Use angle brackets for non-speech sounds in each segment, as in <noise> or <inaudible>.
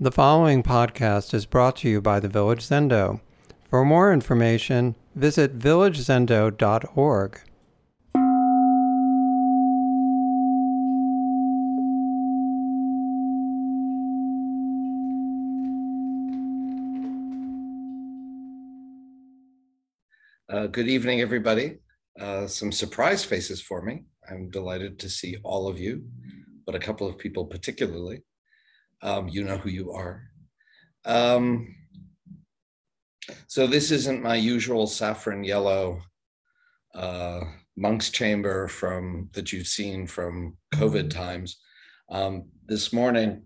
The following podcast is brought to you by the Village Zendo. For more information, visit villagezendo.org. Uh, good evening, everybody. Uh, some surprise faces for me. I'm delighted to see all of you, but a couple of people particularly. Um, you know who you are. Um, so this isn't my usual saffron yellow uh, monk's chamber from that you've seen from COVID times. Um, this morning,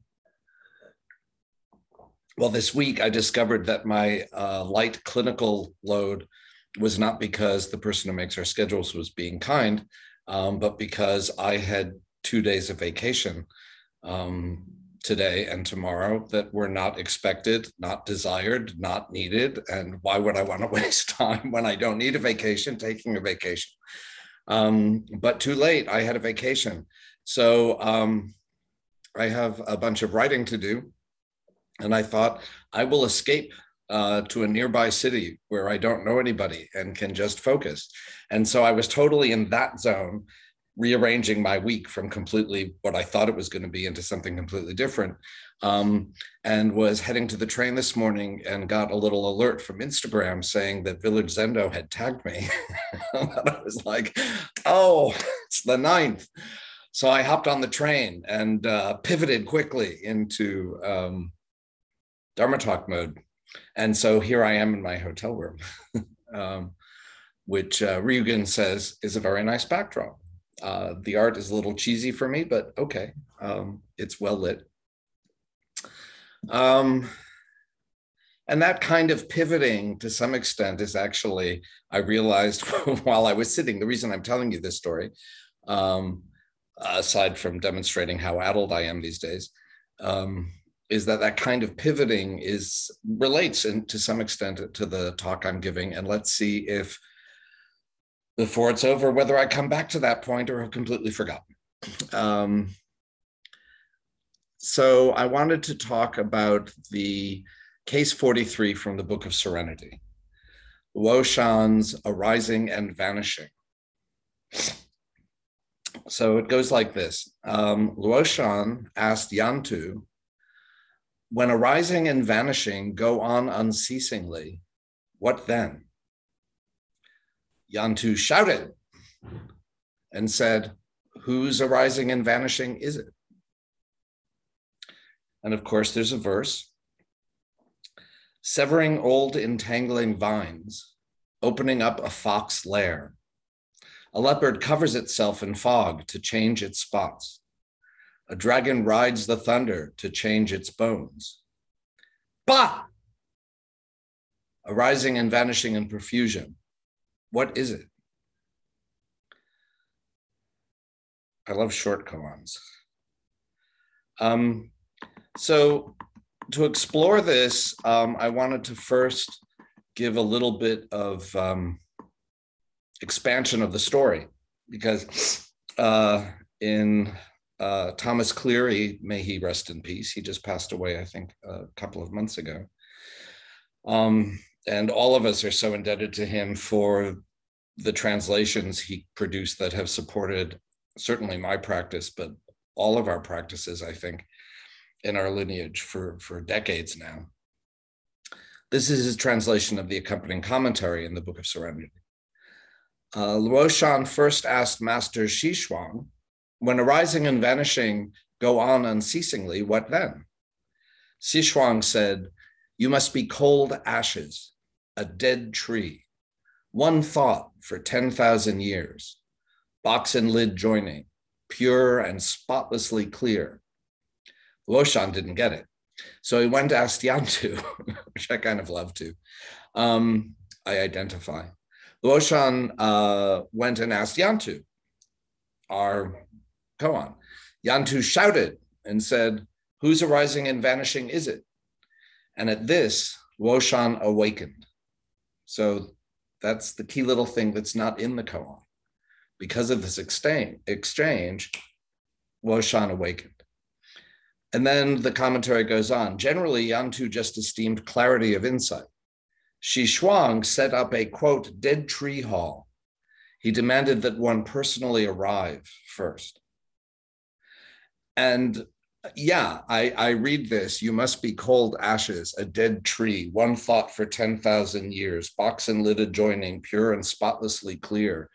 well, this week I discovered that my uh, light clinical load was not because the person who makes our schedules was being kind, um, but because I had two days of vacation um, today and tomorrow that were not expected, not desired, not needed. And why would I want to <laughs> waste time when I don't need a vacation, taking a vacation? Um, but too late, I had a vacation. So um, I have a bunch of writing to do. And I thought I will escape uh, to a nearby city where I don't know anybody and can just focus. And so I was totally in that zone, rearranging my week from completely what I thought it was going to be into something completely different. Um, and was heading to the train this morning and got a little alert from Instagram saying that Village Zendo had tagged me. <laughs> and I was like, oh, it's the ninth. So I hopped on the train and uh, pivoted quickly into um, Dharma talk mode and so here I am in my hotel room, <laughs> um, which uh, Ryugen says is a very nice backdrop. Uh, the art is a little cheesy for me, but okay, um, it's well lit. Um, and that kind of pivoting to some extent is actually, I realized <laughs> while I was sitting, the reason I'm telling you this story, um, aside from demonstrating how addled I am these days, um, is that that kind of pivoting is relates in, to some extent to the talk I'm giving. And let's see if before it's over, whether I come back to that point or have completely forgotten. Um, so I wanted to talk about the case 43 from the Book of Serenity, Luoshan's arising and vanishing. So it goes like this. Um, Luoshan asked Yantu when arising and vanishing go on unceasingly, what then? Yantu shouted and said, Whose arising and vanishing is it? And of course, there's a verse severing old entangling vines, opening up a fox lair. A leopard covers itself in fog to change its spots. A dragon rides the thunder to change its bones. Bah! Arising and vanishing in profusion. What is it? I love short koans. Um, so, to explore this, um, I wanted to first give a little bit of um, expansion of the story because uh, in uh, Thomas Cleary, may he rest in peace. He just passed away, I think, a couple of months ago. Um, and all of us are so indebted to him for the translations he produced that have supported certainly my practice, but all of our practices, I think, in our lineage for, for decades now. This is his translation of the accompanying commentary in the Book of Serenity. Uh, Luoshan first asked Master Xishuang when arising and vanishing go on unceasingly, what then? Xishuang said, You must be cold ashes, a dead tree, one thought for 10,000 years, box and lid joining, pure and spotlessly clear. Luoshan didn't get it. So he went to ask Yantu, <laughs> which I kind of love to. Um, I identify. Luoshan uh, went and asked Yantu, our koan. Yantu shouted and said, Whose arising and vanishing is it? And at this, Luoshan awakened. So that's the key little thing that's not in the koan. Because of this exchange, Luoshan awakened. And then the commentary goes on. Generally, Yantu just esteemed clarity of insight. Xishuang set up a quote, dead tree hall. He demanded that one personally arrive first. And yeah, I, I read this. You must be cold ashes, a dead tree, one thought for 10,000 years, box and lid adjoining, pure and spotlessly clear.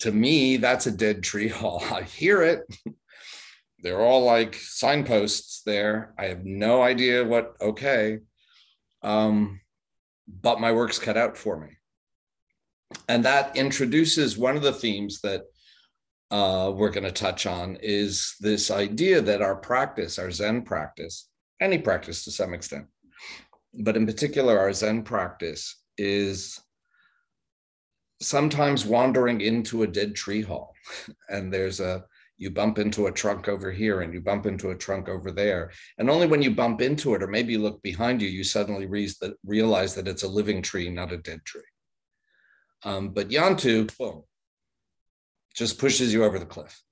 To me, that's a dead tree <laughs> hall. I hear it. They're all like signposts there. I have no idea what, okay. Um, but my work's cut out for me. And that introduces one of the themes that uh, we're going to touch on is this idea that our practice, our Zen practice, any practice to some extent, but in particular, our Zen practice is sometimes wandering into a dead tree hall. <laughs> And there's a, you bump into a trunk over here and you bump into a trunk over there. And only when you bump into it, or maybe you look behind you, you suddenly realize that it's a living tree, not a dead tree. Um, but Yantu, boom, just pushes you over the cliff.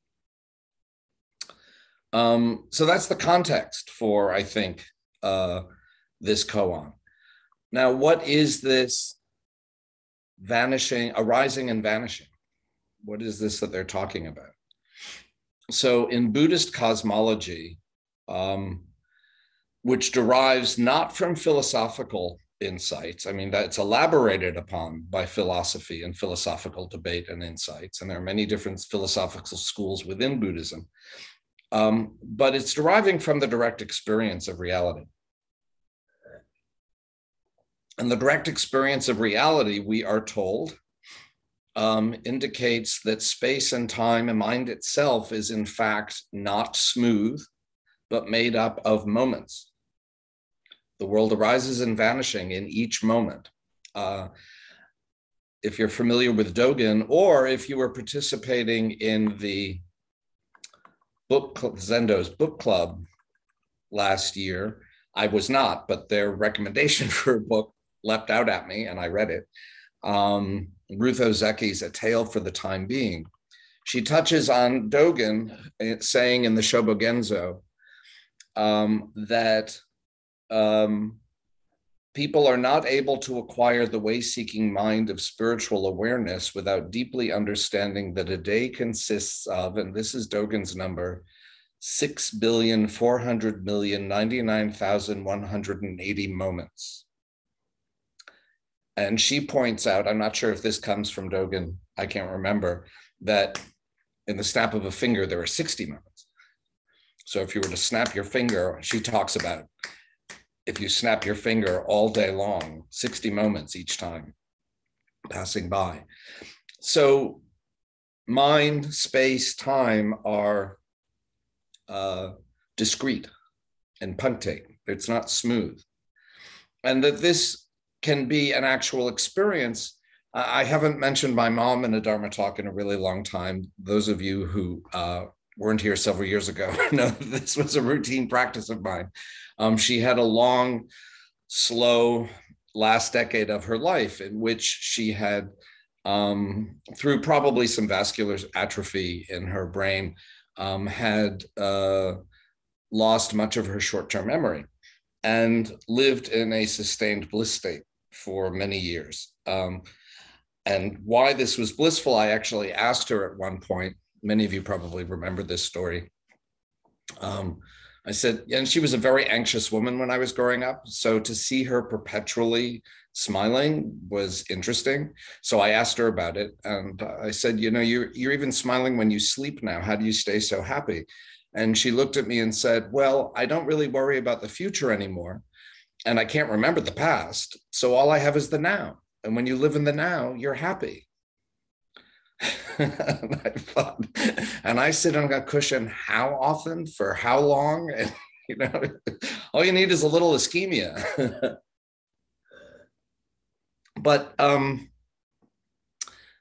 Um, so that's the context for, I think, uh, this koan. Now, what is this vanishing, arising and vanishing? What is this that they're talking about? So, in Buddhist cosmology, um, which derives not from philosophical insights. I mean, that's elaborated upon by philosophy and philosophical debate and insights. And there are many different philosophical schools within Buddhism. Um, but it's deriving from the direct experience of reality. And the direct experience of reality, we are told, um, indicates that space and time and mind itself is, in fact, not smooth, but made up of moments the world arises and vanishing in each moment. Uh, if you're familiar with Dogen, or if you were participating in the book Zendo's book club last year, I was not, but their recommendation <laughs> for a book leapt out at me, and I read it. Um, Ruth Ozeki's A Tale for the Time Being. She touches on Dogen eh, saying in the Shobogenzo um, that um, people are not able to acquire the way seeking mind of spiritual awareness without deeply understanding that a day consists of, and this is Dogen's number, 6,400,099,180 moments. And she points out, I'm not sure if this comes from Dogen, I can't remember, that in the snap of a finger, there are 60 moments. So if you were to snap your finger, she talks about if you snap your finger all day long, 60 moments each time passing by. So mind, space, time are uh, discrete and punctate. It's not smooth. And that this can be an actual experience. I haven't mentioned my mom in a Dharma talk in a really long time. Those of you who uh, weren't here several years ago <laughs> know this was a routine practice of mine. Um, she had a long, slow last decade of her life in which she had, um, through probably some vascular atrophy in her brain, um, had uh, lost much of her short term memory and lived in a sustained bliss state for many years. Um, and why this was blissful, I actually asked her at one point. Many of you probably remember this story. Um, I said, and she was a very anxious woman when I was growing up. So to see her perpetually smiling was interesting. So I asked her about it. And I said, you know, you're, you're even smiling when you sleep now. How do you stay so happy? And she looked at me and said, well, I don't really worry about the future anymore. And I can't remember the past. So all I have is the now. And when you live in the now, you're happy. <laughs> and I sit on a cushion how often? For how long? <laughs> And you know, all you need is a little ischemia. <laughs> but um,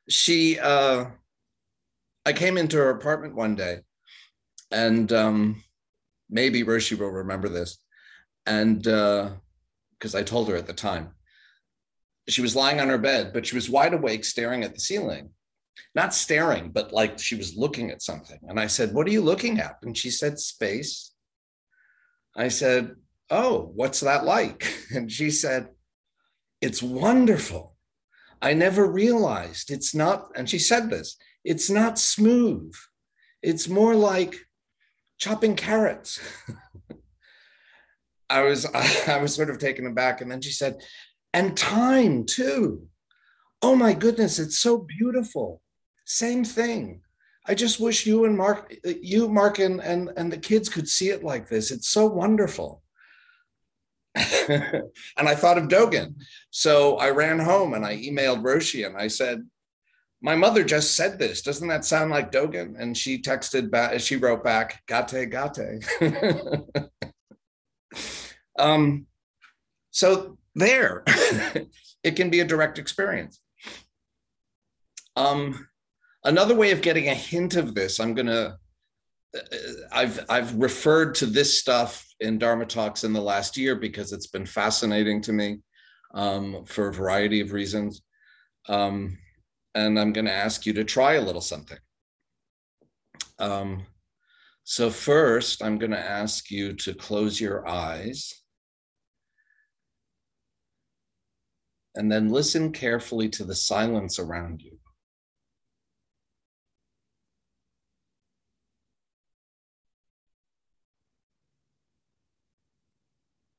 she, uh, I came into her apartment one day, and um, maybe Roshi will remember this, and because uh, I told her at the time, she was lying on her bed, but she was wide awake, staring at the ceiling not staring, but like she was looking at something. And I said, What are you looking at? And she said, Space. I said, Oh, what's that like? <laughs> And she said, It's wonderful. I never realized it's not, and she said this, it's not smooth. It's more like chopping carrots. <laughs> I was <laughs> I was sort of taken aback. And then she said, and time too. Oh my goodness, it's so beautiful. Same thing. I just wish you and Mark, you, Mark, and, and, and the kids could see it like this. It's so wonderful. <laughs> and I thought of Dogen. So I ran home and I emailed Roshi and I said, My mother just said this. Doesn't that sound like Dogen? And she texted back, she wrote back, Gate, gate. <laughs> um, so there, <laughs> it can be a direct experience. Um, another way of getting a hint of this, I'm going to I've I've referred to this stuff in Dharma talks in the last year because it's been fascinating to me um, for a variety of reasons, um, and I'm going to ask you to try a little something. Um, so first, I'm going to ask you to close your eyes. And then listen carefully to the silence around you.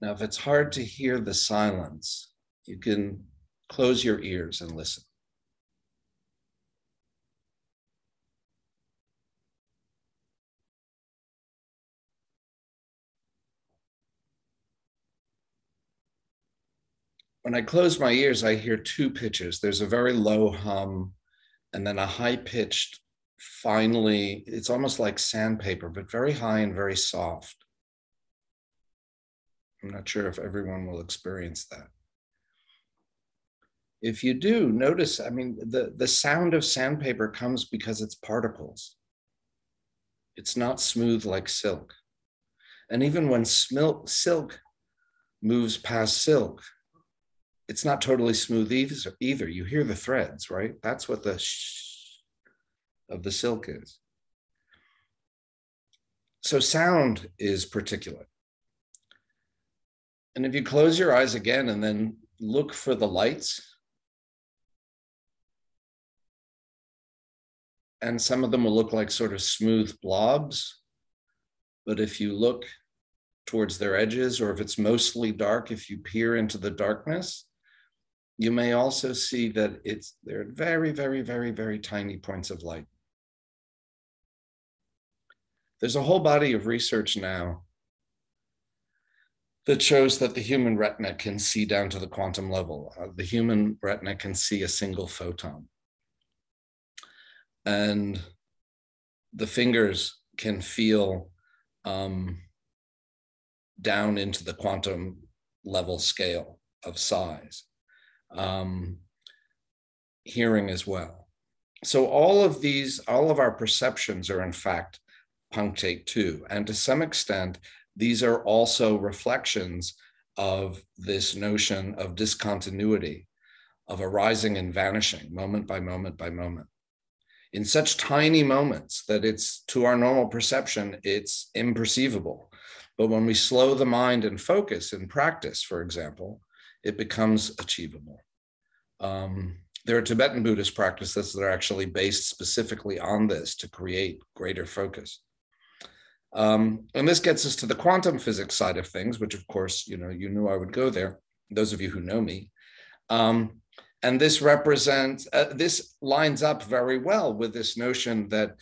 Now, if it's hard to hear the silence, you can close your ears and listen. When I close my ears, I hear two pitches. There's a very low hum and then a high pitched, finally, it's almost like sandpaper, but very high and very soft. I'm not sure if everyone will experience that. If you do, notice, I mean, the, the sound of sandpaper comes because it's particles. It's not smooth like silk. And even when smil- silk moves past silk, it's not totally smooth either. You hear the threads, right? That's what the shh of the silk is. So sound is particulate. And if you close your eyes again and then look for the lights, and some of them will look like sort of smooth blobs. But if you look towards their edges, or if it's mostly dark, if you peer into the darkness, you may also see that it's they're very, very, very, very tiny points of light. There's a whole body of research now that shows that the human retina can see down to the quantum level. Uh, the human retina can see a single photon. And the fingers can feel um, down into the quantum level scale of size. Um, hearing as well. So all of these, all of our perceptions are in fact punctate too. And to some extent, these are also reflections of this notion of discontinuity, of arising and vanishing moment by moment by moment. In such tiny moments that it's to our normal perception, it's imperceivable. But when we slow the mind and focus in practice, for example, it becomes achievable. Um, there are Tibetan Buddhist practices that are actually based specifically on this to create greater focus. Um, and this gets us to the quantum physics side of things, which of course, you know, you knew I would go there, those of you who know me. Um, and this represents, uh, this lines up very well with this notion that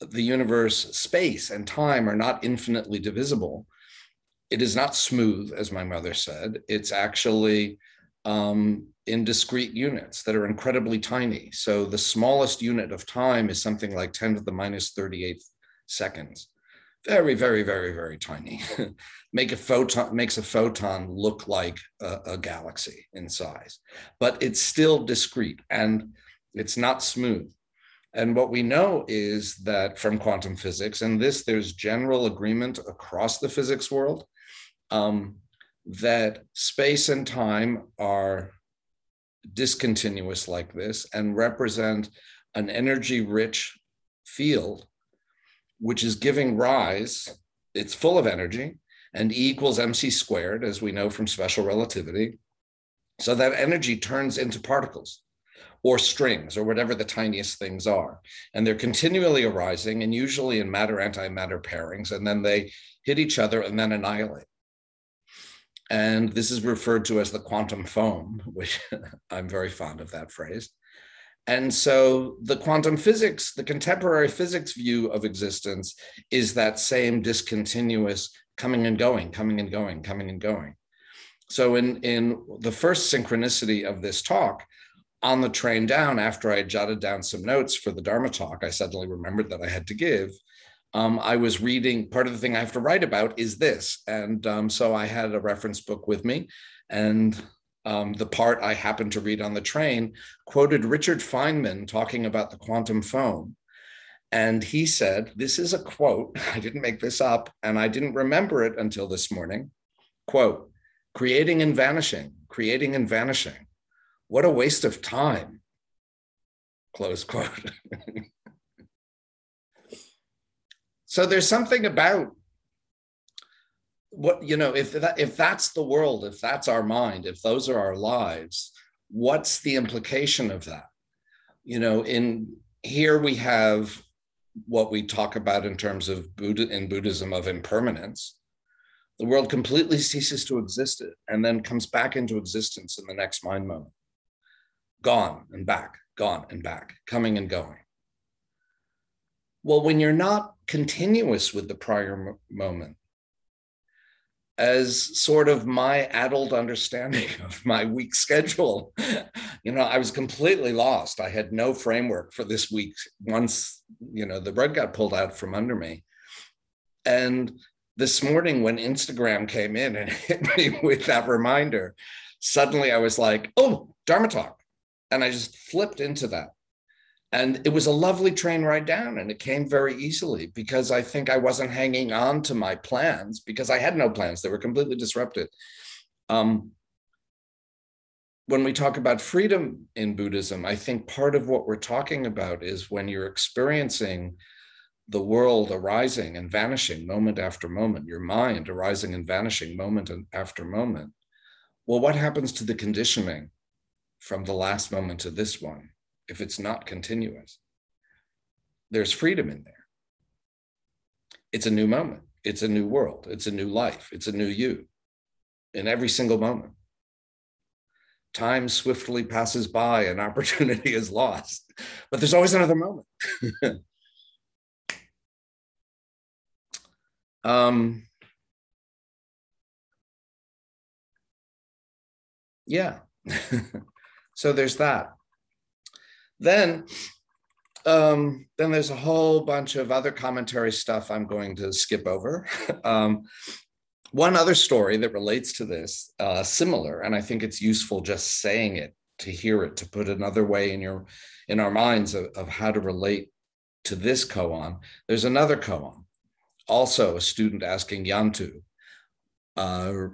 the universe, space, and time are not infinitely divisible. It is not smooth, as my mother said. It's actually um, in discrete units that are incredibly tiny. So the smallest unit of time is something like 10 to the minus 38 seconds very, very, very, very tiny. <laughs> Make a photon makes a photon look like a, a, galaxy in size, but it's still discrete and it's not smooth. And what we know is that from quantum physics, and this there's general agreement across the physics world, um, that space and time are discontinuous like this and represent an energy rich field which is giving rise, it's full of energy, and E equals mc squared, as we know from special relativity. So that energy turns into particles or strings or whatever the tiniest things are. And they're continually arising and usually in matter antimatter pairings, and then they hit each other and then annihilate. And this is referred to as the quantum foam, which <laughs> I'm very fond of that phrase. And so the quantum physics, the contemporary physics view of existence is that same discontinuous coming and going, coming and going, coming and going. So in, in the first synchronicity of this talk, on the train down, after I jotted down some notes for the Dharma talk, I suddenly remembered that I had to give. Um, I was reading, part of the thing I have to write about is this. And um, so I had a reference book with me. And um, the part I happened to read on the train quoted Richard Feynman talking about the quantum foam. And he said, This is a quote. <laughs> I didn't make this up, and I didn't remember it until this morning. Quote, creating and vanishing, creating and vanishing. What a waste of time. Close quote. <laughs> so there's something about what you know if that if that's the world if that's our mind if those are our lives what's the implication of that? You know in here we have what we talk about in terms of buddha in buddhism of impermanence. The world completely ceases to exist and then comes back into existence in the next mind moment. Gone and back gone and back coming and going. Well when you're not continuous with the prior moment as sort of my adult understanding <laughs> of my week schedule. you know, I was completely lost. I had no framework for this week once, you know, the rug got pulled out from under me. And this morning, when Instagram came in and <laughs> hit me with that reminder, suddenly I was like, oh, Dharma Talk. And I just flipped into that and it was a lovely train ride down and it came very easily because i think i wasn't hanging on to my plans because i had no plans. They were completely disrupted. Um, when we talk about freedom in buddhism i think part of what we're talking about is when you're experiencing the world arising and vanishing moment after moment your mind arising and vanishing moment after moment. Well what happens to the conditioning from the last moment to this one if it's not continuous. There's freedom in there. It's a new moment. It's a new world. It's a new life. It's a new you in every single moment. Time swiftly passes by and <laughs> opportunity is lost, but there's always another moment. <laughs> um, yeah. <laughs> so there's that. Then, um, then there's a whole bunch of other commentary stuff I'm going to skip over. <laughs> um, one other story that relates to this, uh, similar, and I think it's useful just saying it to hear it, to put another way in your in our minds of, of how to relate to this koan. There's another koan, also a student asking Yantu. Uh,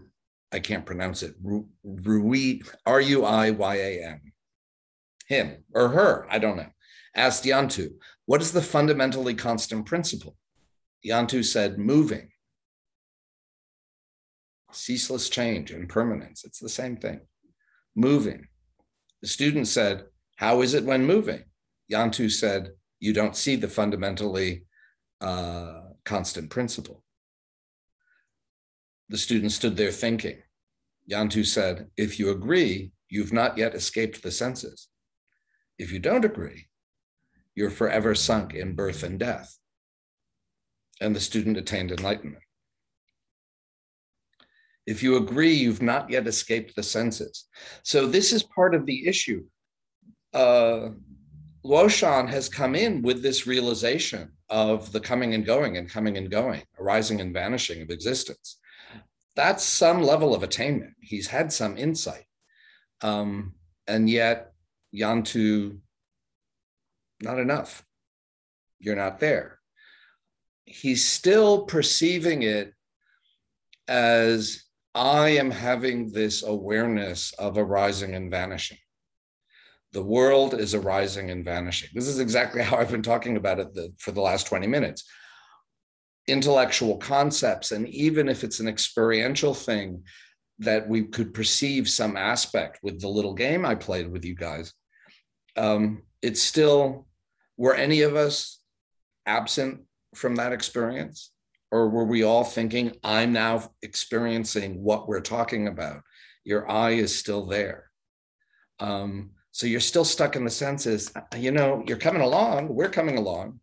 I can't pronounce it. Rui, R U I Y A N him or her, I don't know, asked Yantu, what is the fundamentally constant principle? Yantu said, moving. Ceaseless change and permanence. It's the same thing. Moving. The student said, How is it when moving? Yantu said, You don't see the fundamentally uh, constant principle. The student stood there thinking. Yantu said, If you agree, you've not yet escaped the senses. If you don't agree, you're forever sunk in birth and death. And the student attained enlightenment. If you agree, you've not yet escaped the senses. So, this is part of the issue. Uh, Luoshan has come in with this realization of the coming and going and coming and going, arising and vanishing of existence. That's some level of attainment. He's had some insight. Um, and yet, Yantu, not enough. You're not there. He's still perceiving it as I am having this awareness of arising and vanishing. The world is arising and vanishing. This is exactly how I've been talking about it the, for the last 20 minutes. intellectual concepts. And even if it's an experiential thing that we could perceive some aspect with the little game I played with you guys, um, it's still, were any of us absent from that experience? Or were we all thinking, I'm now experiencing what we're talking about? Your eye is still there. Um, so you're still stuck in the senses, you know, you're coming along, we're coming along,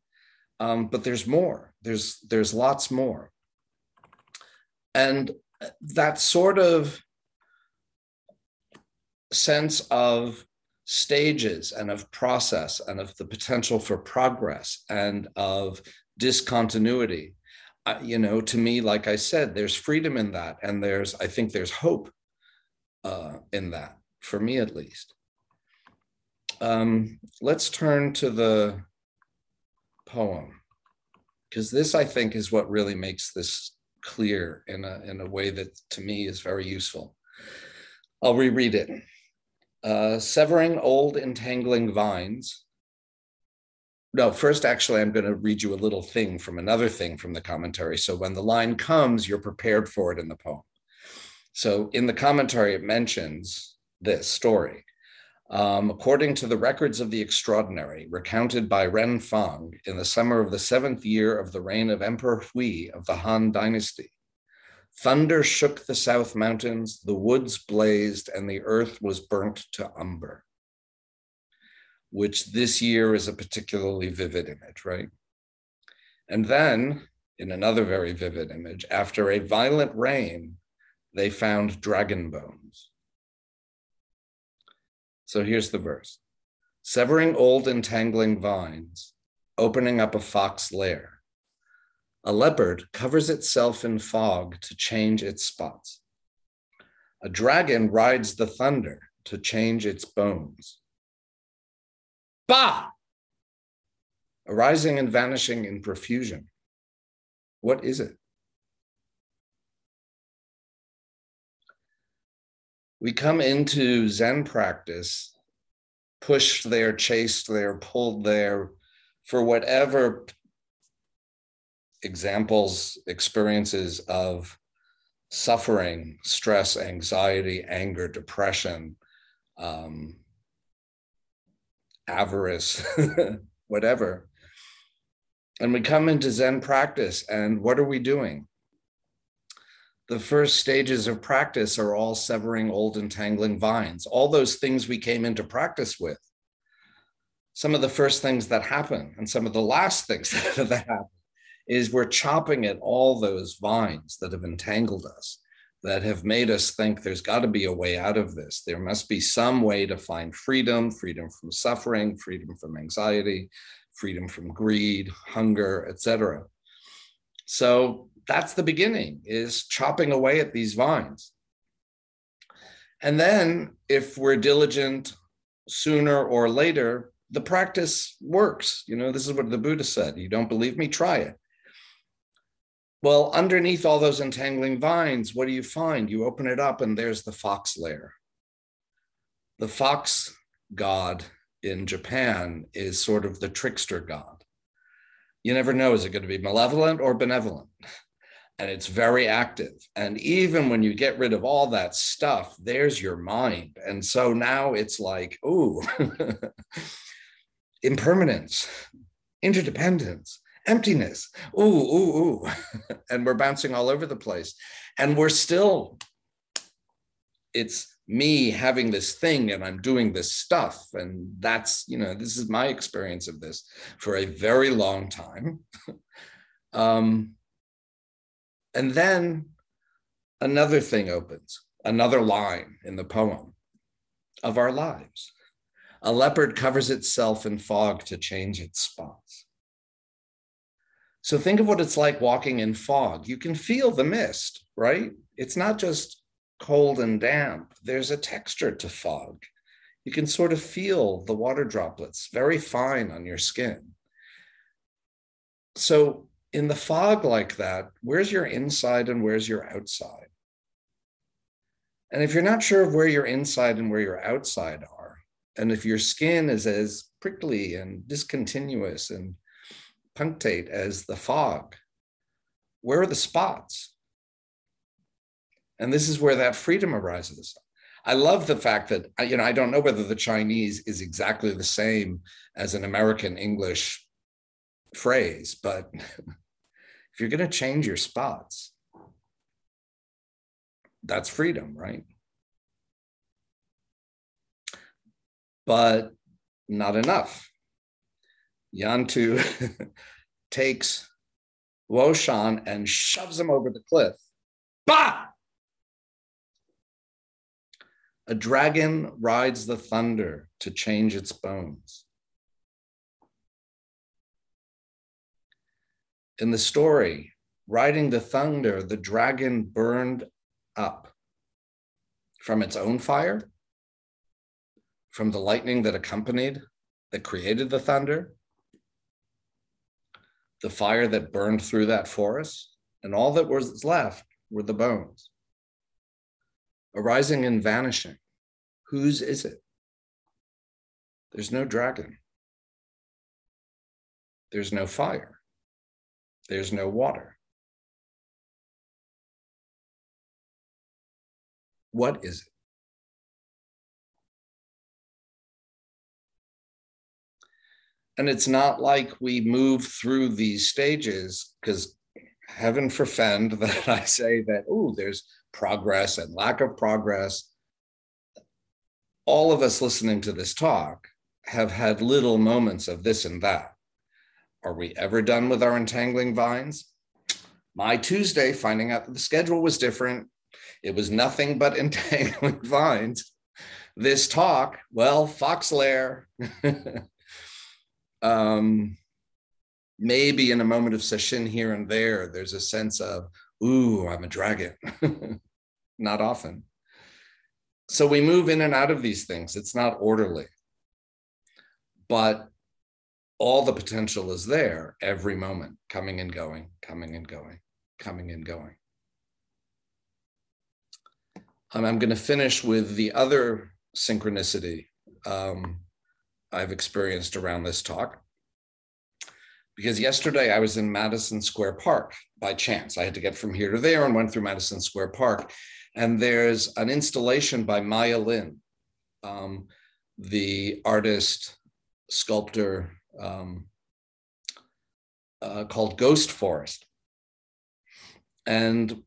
um, but there's more. There's there's lots more, and that sort of sense of stages and of process and of the potential for progress and of discontinuity. Uh, you know to me like i said there's freedom in that and there's i think there's hope uh, in that for me at least. Um, let's turn to the poem because this i think is what really makes this clear in a, in a way that to me is very useful. I'll reread it uh, severing old entangling vines. No first actually i'm going to read you a little thing from another thing from the commentary. So when the line comes you're prepared for it in the poem. So in the commentary it mentions this story. Um, according to the records of the extraordinary, recounted by Ren Fang in the summer of the seventh year of the reign of Emperor Hui of the Han Dynasty, thunder shook the south mountains, the woods blazed, and the earth was burnt to umber. Which this year is a particularly vivid image, right? And then, in another very vivid image, after a violent rain, they found dragon bones. So here's the verse severing old entangling vines, opening up a fox lair. A leopard covers itself in fog to change its spots. A dragon rides the thunder to change its bones. Bah! Arising and vanishing in profusion. What is it? we come into Zen practice pushed there, chased there, pulled there for whatever examples, experiences of suffering, stress, anxiety, anger, depression, um, avarice, <laughs> whatever. And we come into Zen practice, and what are we doing? the first stages of practice are all severing old entangling vines, all those things we came into practice with. Some of the first things that happen and some of the last things <laughs> that happen is we're chopping at all those vines that have entangled us, that have made us think there's got to be a way out of this. There must be some way to find freedom, freedom from suffering, freedom from anxiety, freedom from greed, hunger, etc. So that's the beginning is chopping away at these vines and then if we're diligent sooner or later the practice works you know this is what the buddha said you don't believe me try it well underneath all those entangling vines what do you find? You open it up and there's the fox lair. The fox god in japan is sort of the trickster god. You never know is it going to be malevolent or benevolent? And it's very active. And even when you get rid of all that stuff, there's your mind. And so now it's like, ooh, <laughs> impermanence, interdependence, emptiness, ooh, ooh, ooh. <laughs> and we're bouncing all over the place. And we're still, it's me having this thing and I'm doing this stuff. And that's, you know, this is my experience of this for a very long time. <laughs> um, and then another thing opens, another line in the poem of our lives. A leopard covers itself in fog to change its spots. So think of what it's like walking in fog. You can feel the mist, right? It's not just cold and damp, there's a texture to fog. You can sort of feel the water droplets very fine on your skin. So in the fog like that, where's your inside and where's your outside? And if you're not sure of where your inside and where your outside are, and if your skin is as prickly and discontinuous and punctate as the fog, Where are the spots? And this is where that freedom arises. I love the fact that, you know, I don't know whether the Chinese is exactly the same as an American English phrase, but <laughs> if you're going to change your spots, that's freedom, right? But not enough. Yantu <laughs> takes Luoshan and shoves him over the cliff. Bah! A dragon rides the thunder to change its bones. In the story, riding the thunder, the dragon burned up from its own fire, from the lightning that accompanied, that created the thunder, the fire that burned through that forest, and all that was left were the bones. Arising and vanishing. Whose is it? There's no dragon. There's no fire. There's no water. What is it? And it's not like we move through these stages because heaven forfend <laughs> that I say that, oh, there's progress and lack of progress. All of us listening to this talk have had little moments of this and that. Are we ever done with our entangling vines? My Tuesday, finding out that the schedule was different, it was nothing but <laughs> entangling vines. This talk, well, Fox Lair, <laughs> um, maybe in a moment of sesshin here and there, there's a sense of, ooh, I'm a dragon. <laughs> not often. So we move in and out of these things. It's not orderly. But all the potential is there every moment, coming and going, coming and going, coming and going. Um, I'm going to finish with the other synchronicity um, I've experienced around this talk. Because yesterday I was in Madison Square Park by chance. I had to get from here to there and went through Madison Square Park. And there's an installation by Maya Lin, um, the artist, sculptor, um, uh, called Ghost Forest. And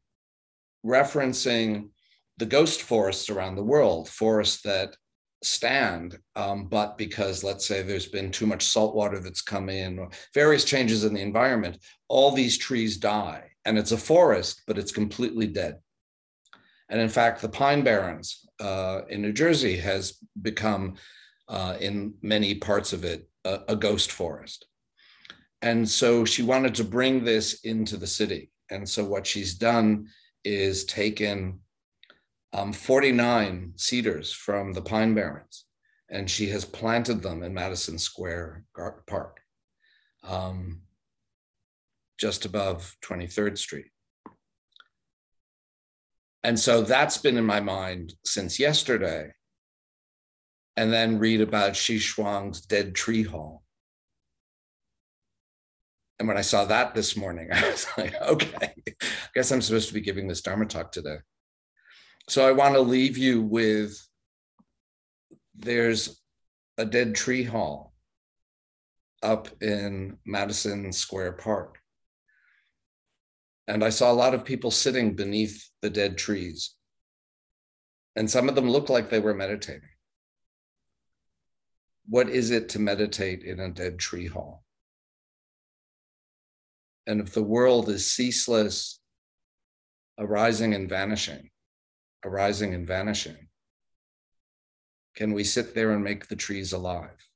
referencing the ghost forests around the world, forests that stand, um, but because let's say there's been too much salt water that's come in, or various changes in the environment, all these trees die. And it's a forest, but it's completely dead. And in fact, the Pine Barrens uh, in New Jersey has become, uh, in many parts of it, a, a ghost forest. And so she wanted to bring this into the city. And so what she's done is taken um, 49 cedars from the Pine Barrens, and she has planted them in Madison Square Park, um, just above 23rd Street. And so that's been in my mind since yesterday. And then read about Xishuang's Dead Tree Hall. And when I saw that this morning, <laughs> I was like, okay, I guess I'm supposed to be giving this Dharma talk today. So I want to leave you with there's a dead tree hall up in Madison Square Park. And I saw a lot of people sitting beneath the dead trees. And some of them looked like they were meditating. What is it to meditate in a dead tree hall? And if the world is ceaseless, arising and vanishing, arising and vanishing, can we sit there and make the trees alive?